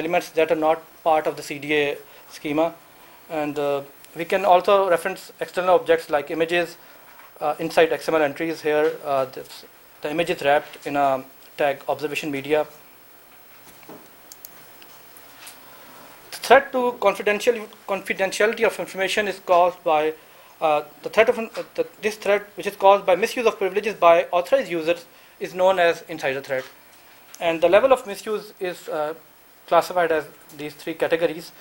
elements that are not part of the CDA schema. And uh, we can also reference external objects like images uh, inside XML entries here. Uh, this, the image is wrapped in a tag observation media. The threat to confidential, confidentiality of information is caused by uh, the threat of uh, the, this threat, which is caused by misuse of privileges by authorized users, is known as insider threat. And the level of misuse is uh, classified as these three categories.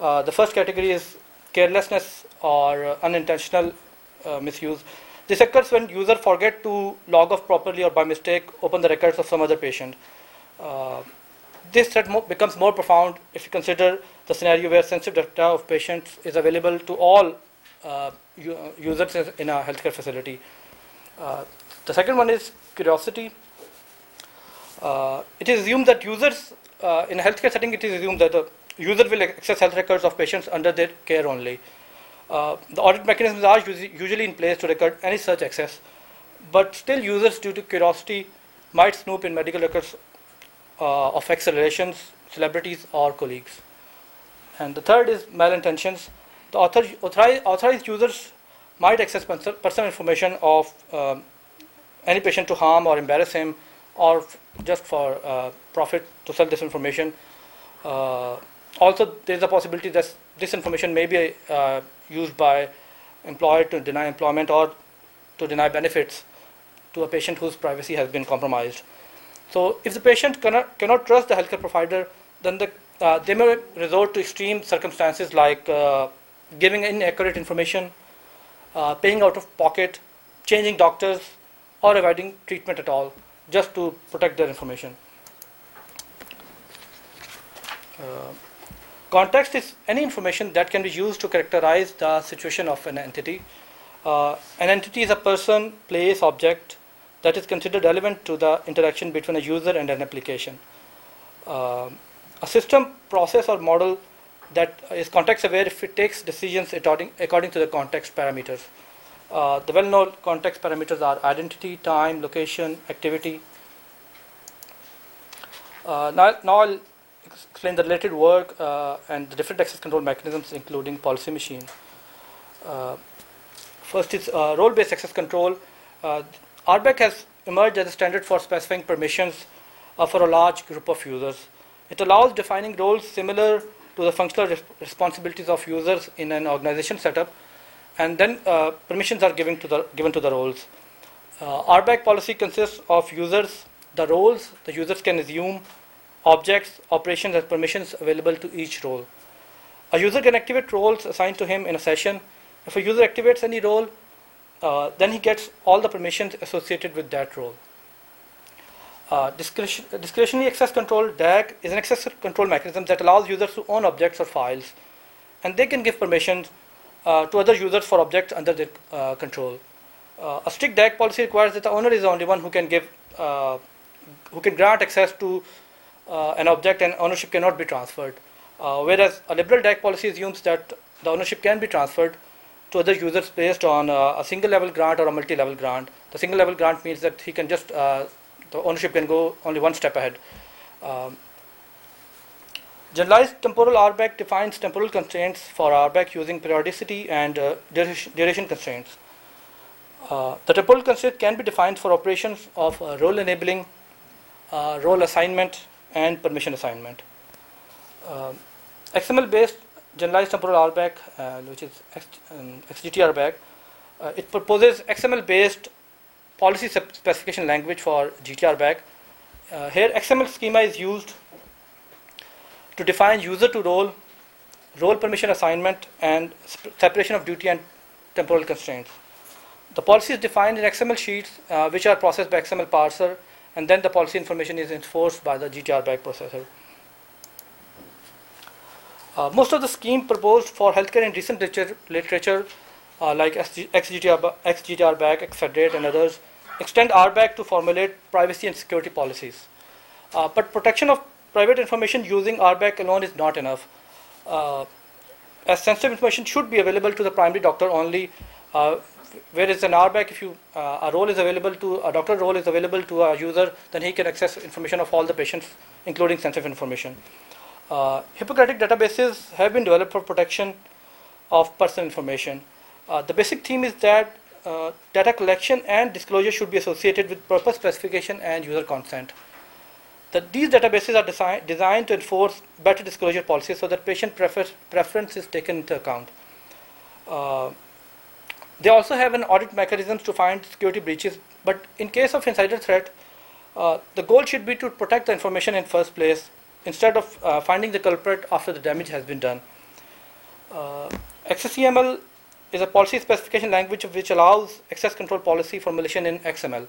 Uh, the first category is carelessness or uh, unintentional uh, misuse. This occurs when user forget to log off properly or by mistake open the records of some other patient. Uh, this threat mo becomes more profound if you consider the scenario where sensitive data of patients is available to all uh, users in a healthcare facility. Uh, the second one is curiosity. It is assumed that users uh, in a healthcare setting, it is assumed that the user will access health records of patients under their care only. Uh, the audit mechanisms are usually in place to record any such access, but still users, due to curiosity, might snoop in medical records uh, of ex relations, celebrities, or colleagues. And the third is malintentions. The author, authorized, authorized users might access personal information of um, any patient to harm or embarrass him or just for uh, profit to sell this information. Uh, also, there is a possibility that this information may be uh, used by employer to deny employment or to deny benefits to a patient whose privacy has been compromised. So, if the patient cannot, cannot trust the healthcare provider, then the, uh, they may resort to extreme circumstances like uh, giving inaccurate information, uh, paying out of pocket, changing doctors, or avoiding treatment at all just to protect their information. Uh, context is any information that can be used to characterize the situation of an entity. Uh, an entity is a person, place, object that is considered relevant to the interaction between a user and an application. Uh, a system, process, or model that is context aware if it takes decisions according, according to the context parameters. Uh, the well-known context parameters are identity, time, location, activity. Uh, now, now I'll explain the related work uh, and the different access control mechanisms, including policy machine. Uh, first is uh, role-based access control. Uh, RBAC has emerged as a standard for specifying permissions for a large group of users. It allows defining roles similar to the functional responsibilities of users in an organization setup and then uh, permissions are given to the given to the roles. Uh, RBAC policy consists of users, the roles the users can assume, objects, operations, and permissions available to each role. A user can activate roles assigned to him in a session. If a user activates any role, uh, then he gets all the permissions associated with that role. Uh, discretion, discretionary access control DAC is an access control mechanism that allows users to own objects or files, and they can give permissions to other users for objects under their uh, control. Uh, a strict DAC policy requires that the owner is the only one who can give, who can grant access to an object and ownership cannot be transferred. whereas a liberal DAC policy assumes that the ownership can be transferred to other users based on uh, a single level grant or a multi level grant. The single level grant means that he can just, uh, the ownership can go only one step ahead. Um, Generalized temporal RBAC defines temporal constraints for RBAC using periodicity and uh, duration, constraints. Uh, the temporal constraint can be defined for operations of uh, role enabling, uh, role assignment, and permission assignment. Uh, XML based generalized temporal RBAC, uh, which is X, um, XGT RBAC, it proposes XML based policy specification language for GT RBAC. here, XML schema is used to define user to role, role permission assignment, and separation of duty and temporal constraints. The policy is defined in XML sheets, uh, which are processed by XML parser, and then the policy information is enforced by the GTRBAC processor. Uh, most of the scheme proposed for healthcare in recent literature, literature uh, like XGTR, XGTRBAC, XFederate, and others, extend RBAC to formulate privacy and security policies. Uh, but protection of private information using RBAC alone is not enough. Uh, as sensitive information should be available to the primary doctor only, uh, whereas an RBAC, if you uh, a role is available to a doctor role is available to a user, then he can access information of all the patients, including sensitive information. Uh, Hippocratic databases have been developed for protection of personal information. Uh, the basic theme is that uh, data collection and disclosure should be associated with purpose specification and user consent. That these databases are desi designed to enforce better disclosure policies so that patient prefer preference is taken into account. Uh, they also have an audit mechanisms to find security breaches, but in case of insider threat, uh, the goal should be to protect the information in first place instead of uh, finding the culprit after the damage has been done. Uh, XSCML is a policy specification language which allows access control policy formulation in XML.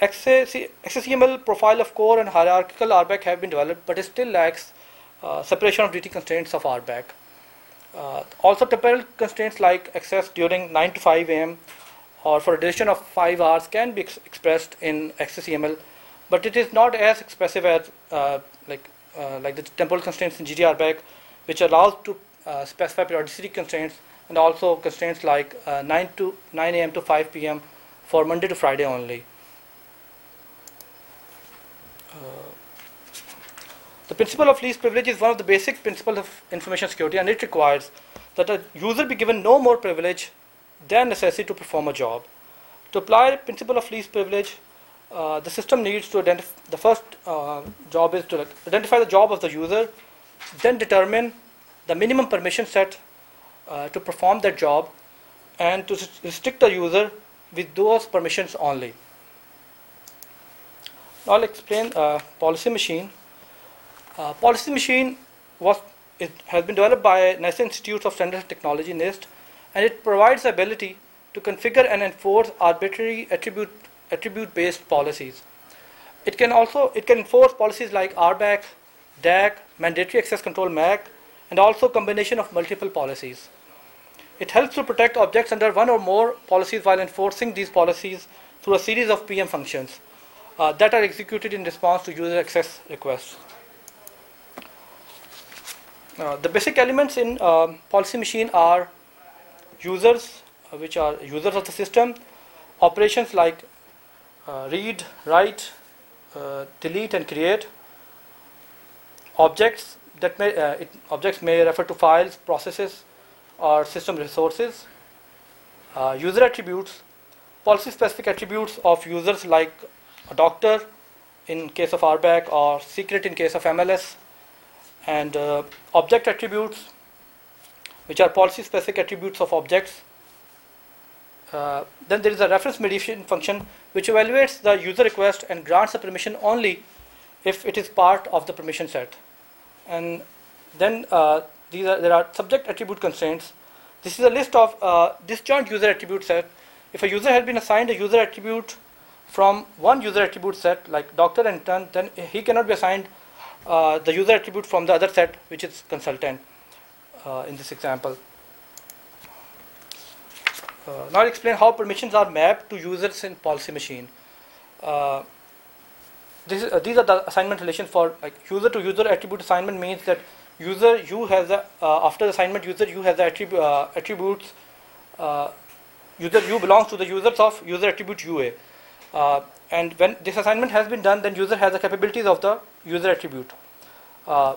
XSCML profile of core and hierarchical RBAC have been developed, but it still lacks uh, separation of duty constraints of RBAC. Uh, also, temporal constraints like access during 9 to 5 a.m. or for a duration of 5 hours can be ex expressed in XSCML, but it is not as expressive as uh, like uh, like the temporal constraints in GTRBAC, which allows to uh, specify periodicity constraints and also constraints like uh, 9 to 9 a.m. to 5 p.m. for Monday to Friday only. The principle of least privilege is one of the basic principles of information security and it requires that a user be given no more privilege than necessary to perform a job. To apply the principle of least privilege, uh, the system needs to identify, the first uh, job is to identify the job of the user, then determine the minimum permission set uh, to perform that job and to restrict the user with those permissions only. Now I'll explain uh, policy machine. Uh, policy machine was it has been developed by National Institute of Standards and Technology NIST and it provides the ability to configure and enforce arbitrary attribute attribute based policies. It can also it can enforce policies like RBAC, DAC, mandatory access control MAC and also combination of multiple policies. It helps to protect objects under one or more policies while enforcing these policies through a series of PM functions uh, that are executed in response to user access requests. Uh, the basic elements in uh, policy machine are users, uh, which are users of the system, operations like uh, read, write, uh, delete, and create, objects that may it, objects may refer to files, processes, or system resources, user attributes, policy specific attributes of users like a doctor in case of RBAC or secret in case of MLS and uh, object attributes which are policy specific attributes of objects. Uh, then there is a reference mediation function which evaluates the user request and grants the permission only if it is part of the permission set. And then uh, these are, there are subject attribute constraints. This is a list of uh, disjoint user attribute set. If a user has been assigned a user attribute from one user attribute set like doctor and intern, then he cannot be assigned uh, the user attribute from the other set, which is consultant uh, in this example. Uh, now I'll explain how permissions are mapped to users in policy machine. Uh, this is, uh, these are the assignment relations for like user to user attribute assignment means that user you has the after the assignment user you has the attribute, attributes user you belongs to the users of user attribute UA. Uh, and when this assignment has been done, then user has the capabilities of the user attribute. Uh,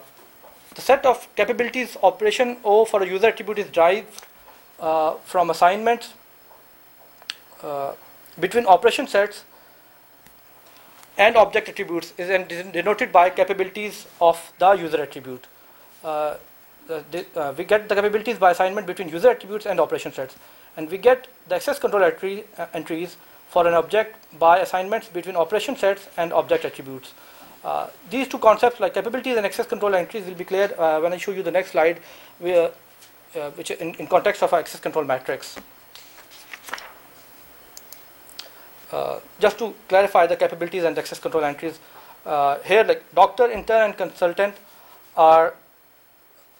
the set of capabilities operation O for a user attribute is derived uh, from assignments uh, between operation sets and object attributes is denoted by capabilities of the user attribute. Uh, the, uh, we get the capabilities by assignment between user attributes and operation sets and we get the access control entry, entries for an object by assignments between operation sets and object attributes. Uh, these two concepts like capabilities and access control entries will be clear uh, when I show you the next slide where, uh, which in, in, context of our access control matrix. Uh, just to clarify the capabilities and access control entries, uh, here like doctor, intern and consultant are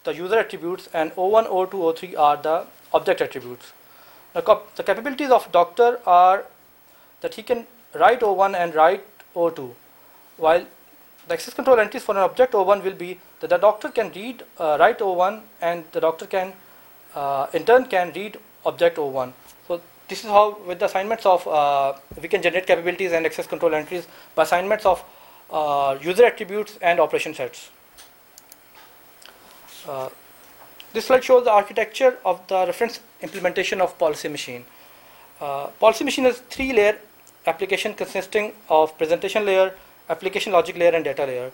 the user attributes and O1, O2, O3 are the object attributes. the capabilities of doctor are that he can write O1 and write O2 while the access control entries for an object O1 will be that the doctor can read uh, write O1 and the doctor can uh, in turn can read object O1 so this is how with the assignments of uh, we can generate capabilities and access control entries by assignments of uh, user attributes and operation sets Uh, this slide shows the architecture of the reference implementation of policy machine. Uh, policy machine is three-layer application consisting of presentation layer, application logic layer, and data layer.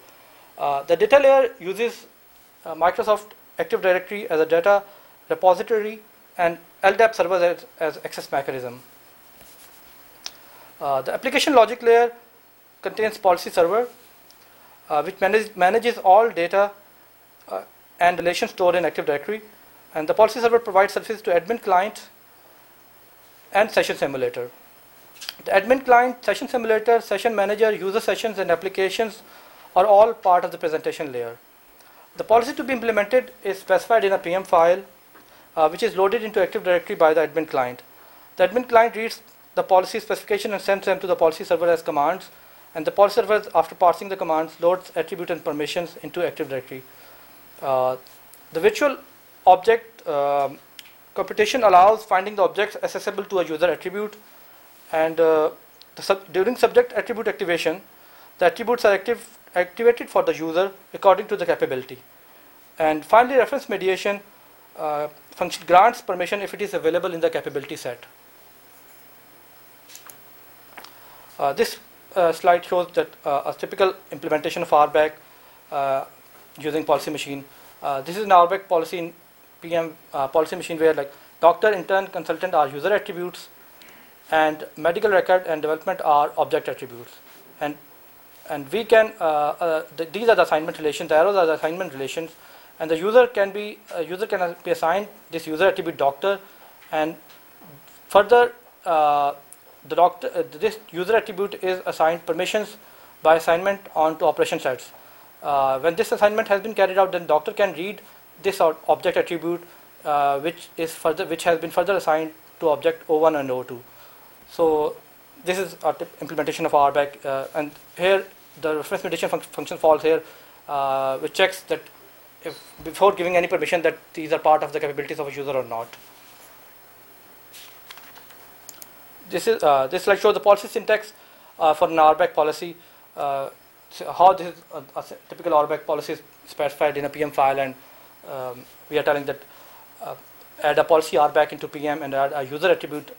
Uh, the data layer uses uh, Microsoft Active Directory as a data repository and LDAP servers as, as access mechanism. Uh, the application logic layer contains policy server, uh, which manage, manages all data uh, and relations stored in Active Directory. And the policy server provides services to admin client and session simulator. The admin client, session simulator, session manager, user sessions, and applications are all part of the presentation layer. The policy to be implemented is specified in a PM file, uh, which is loaded into Active Directory by the admin client. The admin client reads the policy specification and sends them to the policy server as commands, and the policy server, after parsing the commands, loads attribute and permissions into Active Directory. Uh, the virtual object um, computation allows finding the objects accessible to a user attribute, and uh, sub during subject attribute activation, the attributes are active, activated for the user according to the capability. And finally, reference mediation uh, function grants permission if it is available in the capability set. Uh, this uh, slide shows that uh, a typical implementation of RBAC uh, using policy machine. Uh, this is an RBAC policy in PM policy machine where like doctor, intern, consultant are user attributes, and medical record and development are object attributes. And and we can th these are the assignment relations. The arrows are the assignment relations, and the user can be user can be assigned this user attribute doctor, and further the doctor, uh, this user attribute is assigned permissions by assignment onto operation sets. Uh, when this assignment has been carried out, then doctor can read this object attribute, uh, which is further, which has been further assigned to object O1 and O2. So this is our implementation of RBAC, uh, and here the reference mediation fun function falls here, uh, which checks that if before giving any permission that these are part of the capabilities of a user or not. this is uh, this slide shows the policy syntax uh, for an RBAC policy. Uh, so how this is a, a, typical RBAC policy is specified in a PM file, and um, we are telling that uh, add a policy RBAC into PM and add a user attribute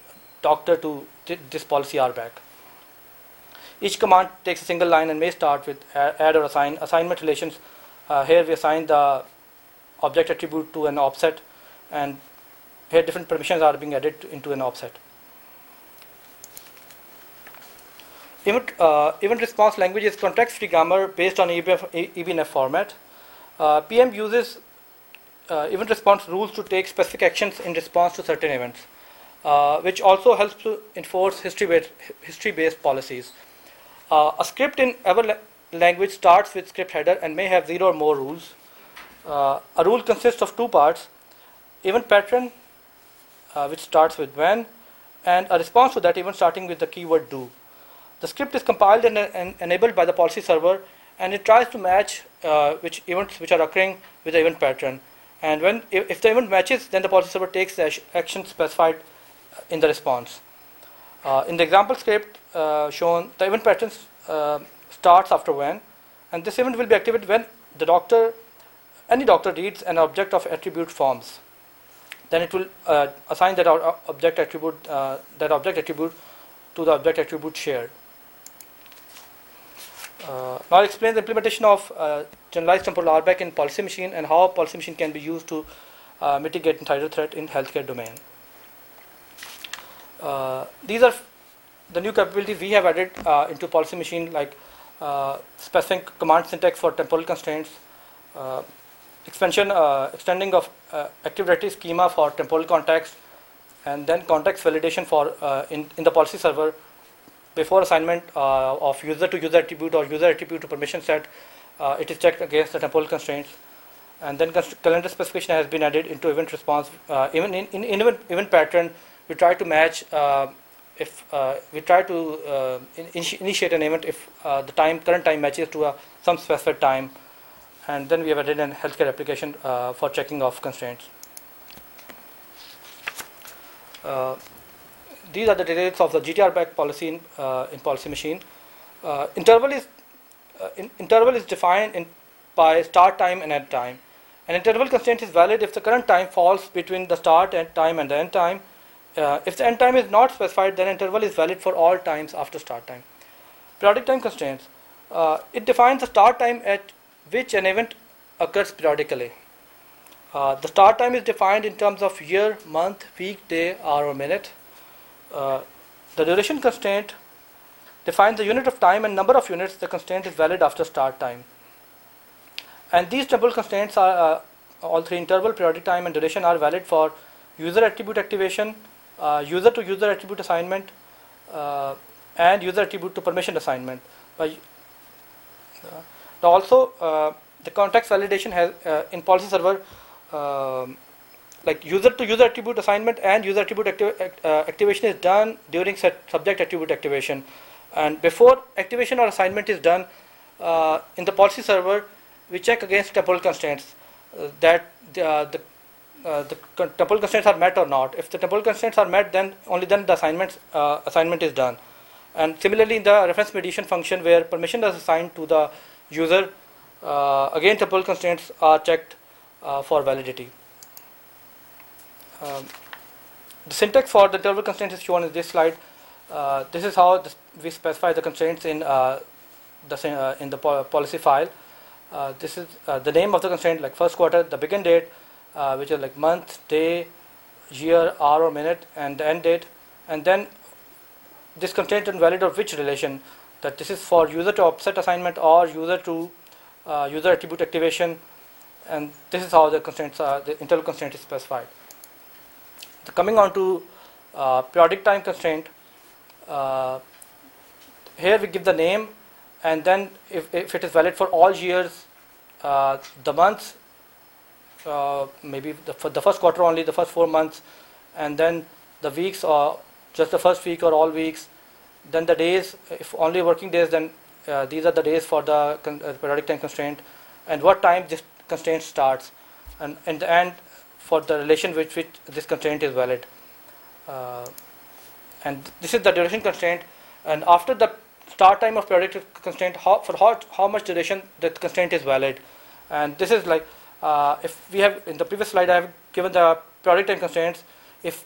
doctor to this policy RBAC. Each command takes a single line and may start with add or assign assignment relations. Uh, here we assign the object attribute to an opset, and here different permissions are being added into an opset. Event, uh, event response language is context-free grammar based on EBF, EBNF format. Uh, PM uses uh, event response rules to take specific actions in response to certain events, uh, which also helps to enforce history-based history -based policies. Uh, a script in ever la language starts with script header and may have zero or more rules. Uh, a rule consists of two parts, event pattern, which starts with when, and a response to that event starting with the keyword do. The script is compiled and, and enabled by the policy server, and it tries to match uh, which events which are occurring with the event pattern. And when if, if the event matches, then the policy server takes the action specified in the response. Uh, in the example script uh, shown, the event pattern uh, starts after when, and this event will be activated when the doctor, any doctor reads an object of attribute forms. Then it will uh, assign that object attribute, uh, that object attribute to the object attribute shared. Uh, now I'll explain the implementation of generalized temporal RBAC in policy machine and how policy machine can be used to mitigate insider threat in healthcare domain. Uh, these are the new capabilities we have added uh, into policy machine like uh, specifying command syntax for temporal constraints, expansion, extending of Active Directory schema for temporal context, and then context validation for in, in the policy server before assignment of user to user attribute or user attribute to permission set, it is checked against the temporal constraints. And then calendar specification has been added into event response. Uh, even in, in, in event, event, pattern, we try to match if we try to in, initiate an event if the time current time matches to some specified time and then we have added an healthcare application uh, for checking of constraints. Uh, these are the details of the GTRBAC policy in, uh, in policy machine. Uh, interval is uh, in, interval is defined in, by start time and end time, An interval constraint is valid if the current time falls between the start and time and the end time. Uh, if the end time is not specified, then interval is valid for all times after start time. Periodic time constraints. Uh, it defines the start time at which an event occurs periodically. Uh, the start time is defined in terms of year, month, week, day, hour, or minute. Uh, the duration constraint defines the unit of time and number of units the constraint is valid after start time. And these temporal constraints are uh, all three interval, periodic time, and duration are valid for user attribute activation, user to user attribute assignment, uh, and user attribute to permission assignment. By, uh, also, uh, the context validation has uh, in policy server um, like user to user attribute assignment and user attribute acti activation is done during subject attribute activation. And before activation or assignment is done in the policy server, we check against temporal constraints uh, that the, uh, the uh, the temporal constraints are met or not. If the temporal constraints are met, then only then the assignment uh, assignment is done. And similarly, in the reference mediation function, where permission is assigned to the user, uh, again temporal constraints are checked uh, for validity. Um, the syntax for the temporal constraints is shown in this slide. this is how this, we specify the constraints in the in the policy file. Uh, this is uh, the name of the constraint like first quarter, the begin date, uh, which are like month, day, year, hour or minute, and the end date. And then this constraint is valid of which relation, that this is for user to opset assignment or user to uh, user attribute activation. And this is how the constraints are, the interval constraint is specified. Coming on to uh, periodic time constraint, uh, here we give the name and then if, if it is valid for all years, uh, the months, uh, maybe the, for the first quarter only, the first four months, and then the weeks or just the first week or all weeks, then the days, if only working days, then uh, these are the days for the uh, periodic time constraint, and what time this constraint starts, and in the end, for the relation which this constraint is valid. Uh, and this is the duration constraint, and after the start time of periodic constraint, how, for how, how much duration the constraint is valid. And this is like, uh, if we have, in the previous slide, I have given the periodic time constraints. If,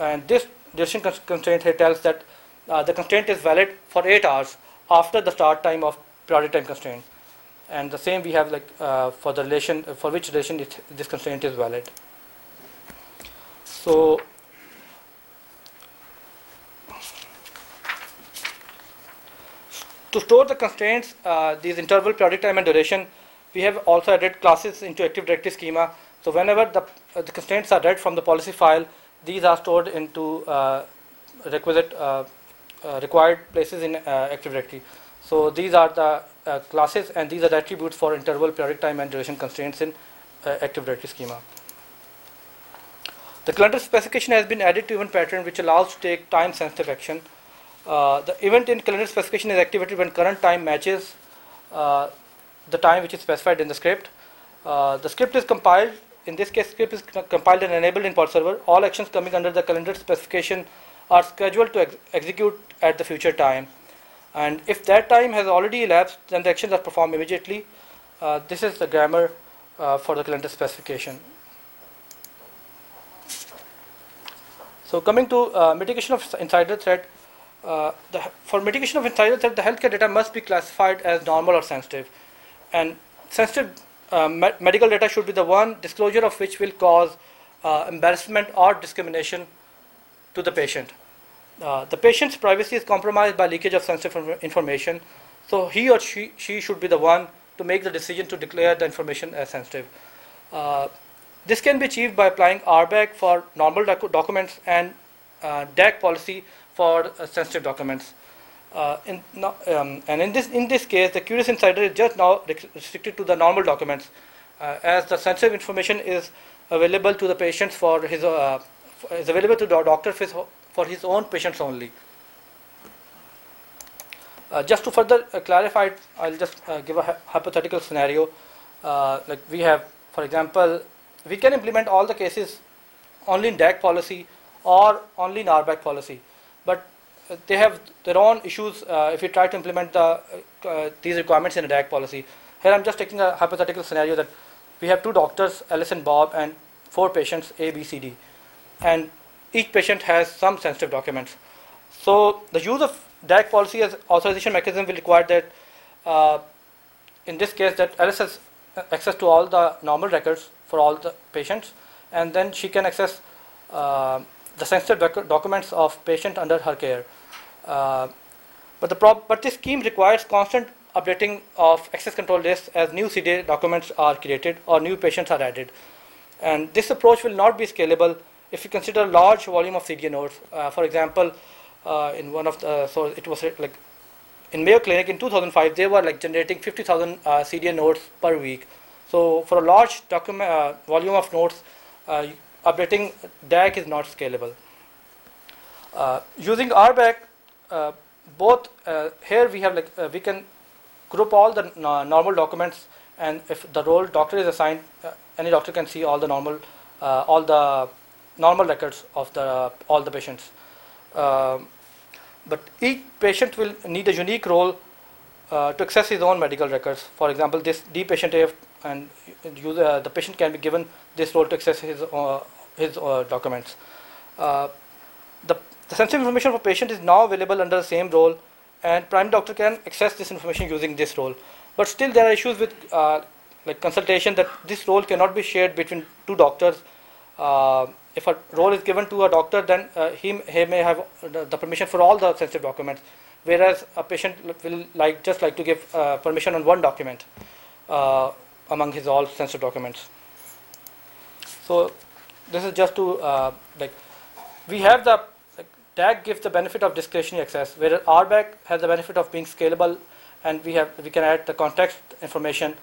and this duration constraint here tells that uh, the constraint is valid for 8 hours after the start time of periodic time constraint. And the same we have like uh, for the relation, for which relation it, this constraint is valid. So To store the constraints, uh, these interval, periodic time, and duration, we have also added classes into Active Directory schema. So whenever the, uh, the constraints are read from the policy file, these are stored into uh, requisite uh, uh, required places in uh, Active Directory. So these are the classes and these are the attributes for interval, periodic time, and duration constraints in Active Directory schema. The calendar specification has been added to event pattern which allows to take time sensitive action. Uh, the event in calendar specification is activated when current time matches uh, the time which is specified in the script. Uh, the script is compiled. In this case, script is compiled and enabled in Pod server. All actions coming under the calendar specification are scheduled to ex execute at the future time. And if that time has already elapsed, then the actions are performed immediately. Uh, this is the grammar uh, for the calendar specification. So coming to mitigation of insider threat, uh, the, for mitigation of insider threat, the healthcare data must be classified as normal or sensitive. And sensitive uh, me medical data should be the one disclosure of which will cause uh, embarrassment or discrimination to the patient. Uh, the patient's privacy is compromised by leakage of sensitive information, so he or she, she should be the one to make the decision to declare the information as sensitive. Uh, this can be achieved by applying RBAC for normal doc documents and uh, DAC policy for uh, sensitive documents. Uh, um, and in this in this case, the curious insider is just now restricted to the normal documents, uh, as the sensitive information is available to the patients for his uh, is available to the doctor for his, for his own patients only. Uh, just to further uh, clarify, I'll just give a hypothetical scenario. like we have, for example, we can implement all the cases only in DAC policy or only in RBAC policy but they have their own issues uh, if you try to implement the, uh, these requirements in a DAC policy. Here I'm just taking a hypothetical scenario that we have two doctors, Alice and Bob, and four patients, A, B, C, D. And each patient has some sensitive documents. So the use of DAC policy as authorization mechanism will require that, uh, in this case, that Alice has access to all the normal records for all the patients, and then she can access uh, the sensitive doc documents of patient under her care. Uh, but the prob but this scheme requires constant updating of access control lists as new CDA documents are created or new patients are added. And this approach will not be scalable if you consider a large volume of CDA nodes. Uh, for example, uh, in one of the, so it was like in Mayo Clinic in 2005, they were like generating 50,000 uh, CDA nodes per week. So for a large document uh, volume of nodes, uh, updating DAC is not scalable. Uh, using RBAC, both here we have like we can group all the normal documents and if the role doctor is assigned, any doctor can see all the normal, all the normal records of the all the patients. Um, but each patient will need a unique role uh, to access his own medical records. For example, this D patient AF and user, uh, the patient can be given this role to access his uh, his uh, documents. Uh, the, the sensitive information for patient is now available under the same role, and prime doctor can access this information using this role. But still, there are issues with uh, like consultation that this role cannot be shared between two doctors if a role is given to a doctor, then uh, he, he may have the, permission for all the sensitive documents, whereas a patient will like just like to give uh, permission on one document uh, among his all sensitive documents. So this is just to uh, like we have the DAC gives the benefit of discretionary access, whereas RBAC has the benefit of being scalable, and we have we can add the context information.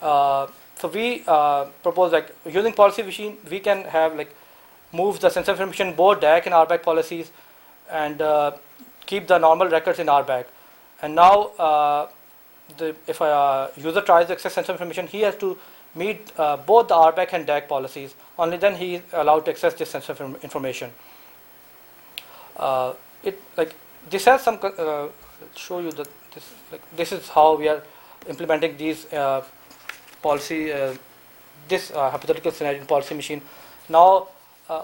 Uh, so we uh, propose like using policy machine, we can have like move the sensitive information both DAC and RBAC policies and uh, keep the normal records in RBAC. And now, uh, the, if a user tries to access sensitive information, he has to meet uh, both the RBAC and DAC policies. Only then he is allowed to access this sensitive information. Uh, it like this has some uh, show you that this like this is how we are implementing these policy this hypothetical scenario in policy machine. Now uh,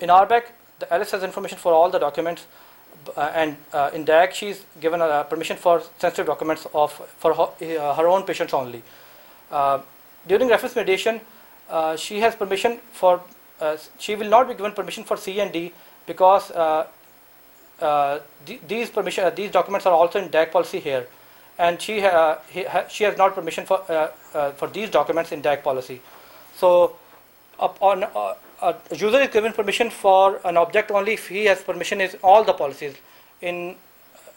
in RBAC, the Alice has information for all the documents, uh, and uh, in DAC, she's given a permission for sensitive documents of for her, her own patients only. during reference mediation, she has permission for she will not be given permission for C and D because uh, th these permission uh, these documents are also in DAC policy here, and she ha ha she has not permission for uh, for these documents in DAC policy. So, upon a user is given permission for an object only if he has permission in all the policies. In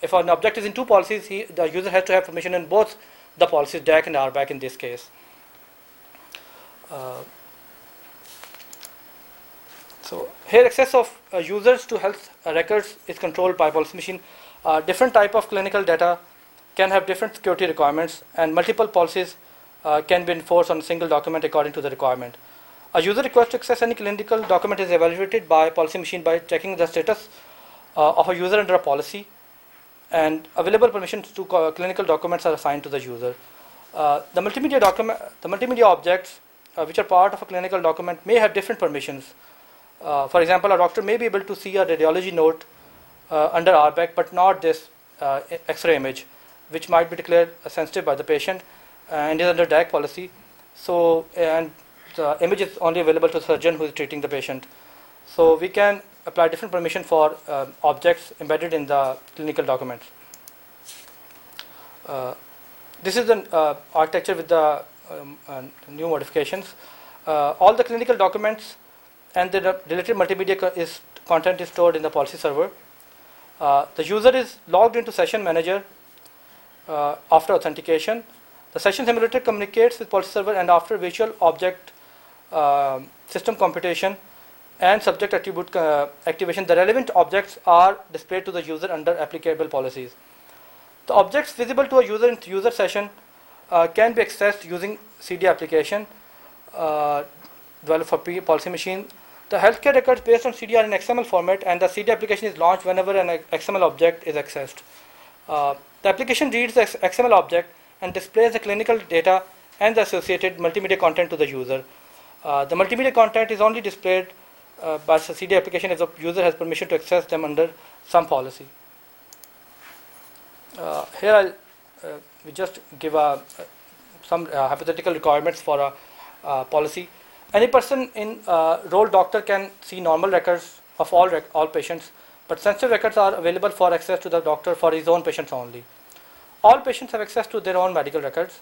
if an object is in two policies, he, the user has to have permission in both the policies, DAC and RBAC in this case. Uh, so here access of uh, users to health records is controlled by policy machine. Uh, different type of clinical data can have different security requirements and multiple policies uh, can be enforced on a single document according to the requirement. A user request to access any clinical document is evaluated by policy machine by checking the status uh, of a user under a policy and available permissions to clinical documents are assigned to the user. Uh, the multimedia document, the multimedia objects uh, which are part of a clinical document may have different permissions. Uh, for example, a doctor may be able to see a radiology note uh, under RBAC, but not this uh, X-ray image, which might be declared sensitive by the patient and is under DAC policy. So, and the image is only available to the surgeon who is treating the patient. So we can apply different permission for uh, objects embedded in the clinical documents. Uh, this is the uh, architecture with the um, uh, new modifications. Uh, all the clinical documents and the related multimedia is content is stored in the policy server. Uh, the user is logged into session manager after authentication. The session simulator communicates with policy server and after virtual object uh, system computation and subject attribute uh, activation, the relevant objects are displayed to the user under applicable policies. The objects visible to a user in user session uh, can be accessed using CD application uh, developed for policy machine. The healthcare records based on CD are in XML format and the CD application is launched whenever an XML object is accessed. Uh, the application reads the XML object and displays the clinical data and the associated multimedia content to the user. Uh, the multimedia content is only displayed uh, by the CD application if the user has permission to access them under some policy. Uh, here I'll uh, we just give a, some uh, hypothetical requirements for a uh, policy. Any person in uh, role doctor can see normal records of all rec- all patients, but sensitive records are available for access to the doctor for his own patients only. All patients have access to their own medical records.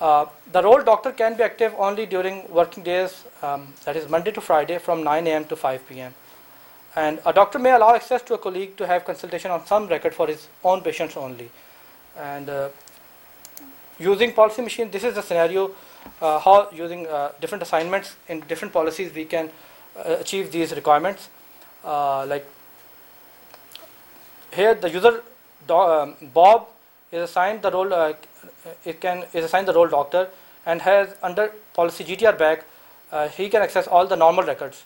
Uh, the role doctor can be active only during working days, um, that is Monday to Friday from 9 a.m. to 5 p.m. And a doctor may allow access to a colleague to have consultation on some record for his own patients only. And uh, using policy machine, this is the scenario uh, how using uh, different assignments in different policies we can uh, achieve these requirements. Uh, like here, the user do, um, Bob is assigned the role. Uh, it can is assigned the role doctor and has under policy GTRBAC. He can access all the normal records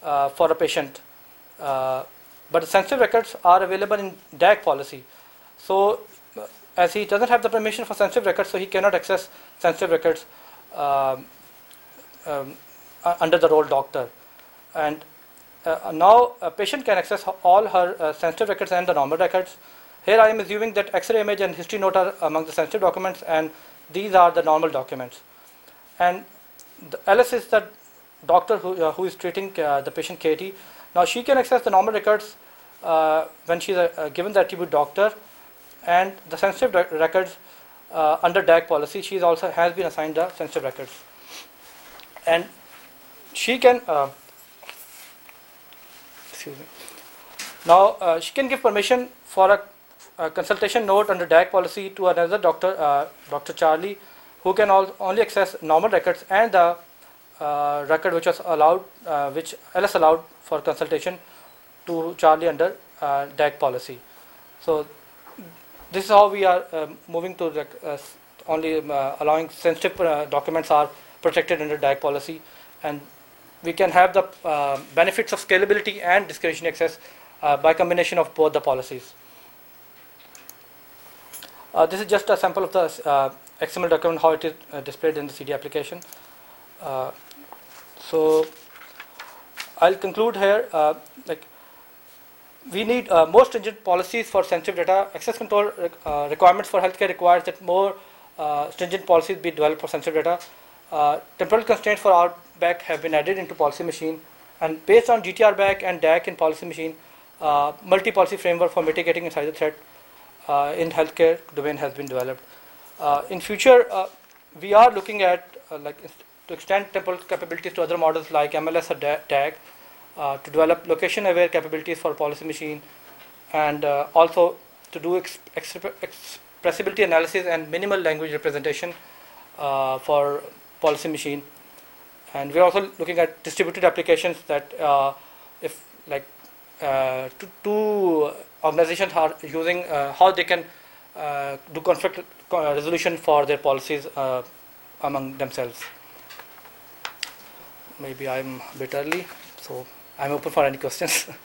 for a patient, but sensitive records are available in DAC policy. So, as he doesn't have the permission for sensitive records, so he cannot access sensitive records um, um, uh, under the role doctor. And uh, now a patient can access all her uh, sensitive records and the normal records. Here I am assuming that X-ray image and history note are among the sensitive documents, and these are the normal documents. And the is the doctor who, uh, who is treating uh, the patient Katie. Now she can access the normal records uh, when she is uh, given the attribute doctor, and the sensitive rec- records uh, under DAC policy. She also has been assigned the sensitive records, and she can. Uh, excuse me. Now uh, she can give permission for a, a consultation note under DAC policy to another doctor, uh, Dr. Charlie, who can all, only access normal records and the uh, record which was allowed, uh, which Alice allowed for consultation to Charlie under DAC policy. So this is how we are um, moving to the, uh, only um, uh, allowing sensitive uh, documents are protected under DAC policy, and we can have the uh, benefits of scalability and discretionary access uh, by combination of both the policies. Uh, this is just a sample of the uh, XML document how it is uh, displayed in the CD application. Uh, so I'll conclude here. Uh, like we need uh, more stringent policies for sensitive data. Access control uh, requirements for healthcare requires that more uh, stringent policies be developed for sensitive data. Uh, temporal constraints for RBAC have been added into policy machine, and based on GTRBAC and DAC in policy machine, uh, multi-policy framework for mitigating insider threat uh, in healthcare domain has been developed. In future, we are looking at like to extend temporal capabilities to other models like MLS or DA- DAC, uh, to develop location-aware capabilities for policy machine, and uh, also to do ex- exp- expressibility analysis and minimal language representation uh, for policy machine. And we're also looking at distributed applications that uh, if like uh, two, two organizations are using how they can do conflict resolution for their policies among themselves. Maybe I'm a bit early, so I'm open for any questions.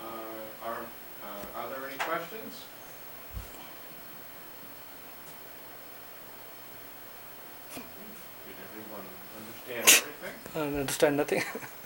Uh, Are, uh, are there any questions? Did everyone understand everything? I understand nothing.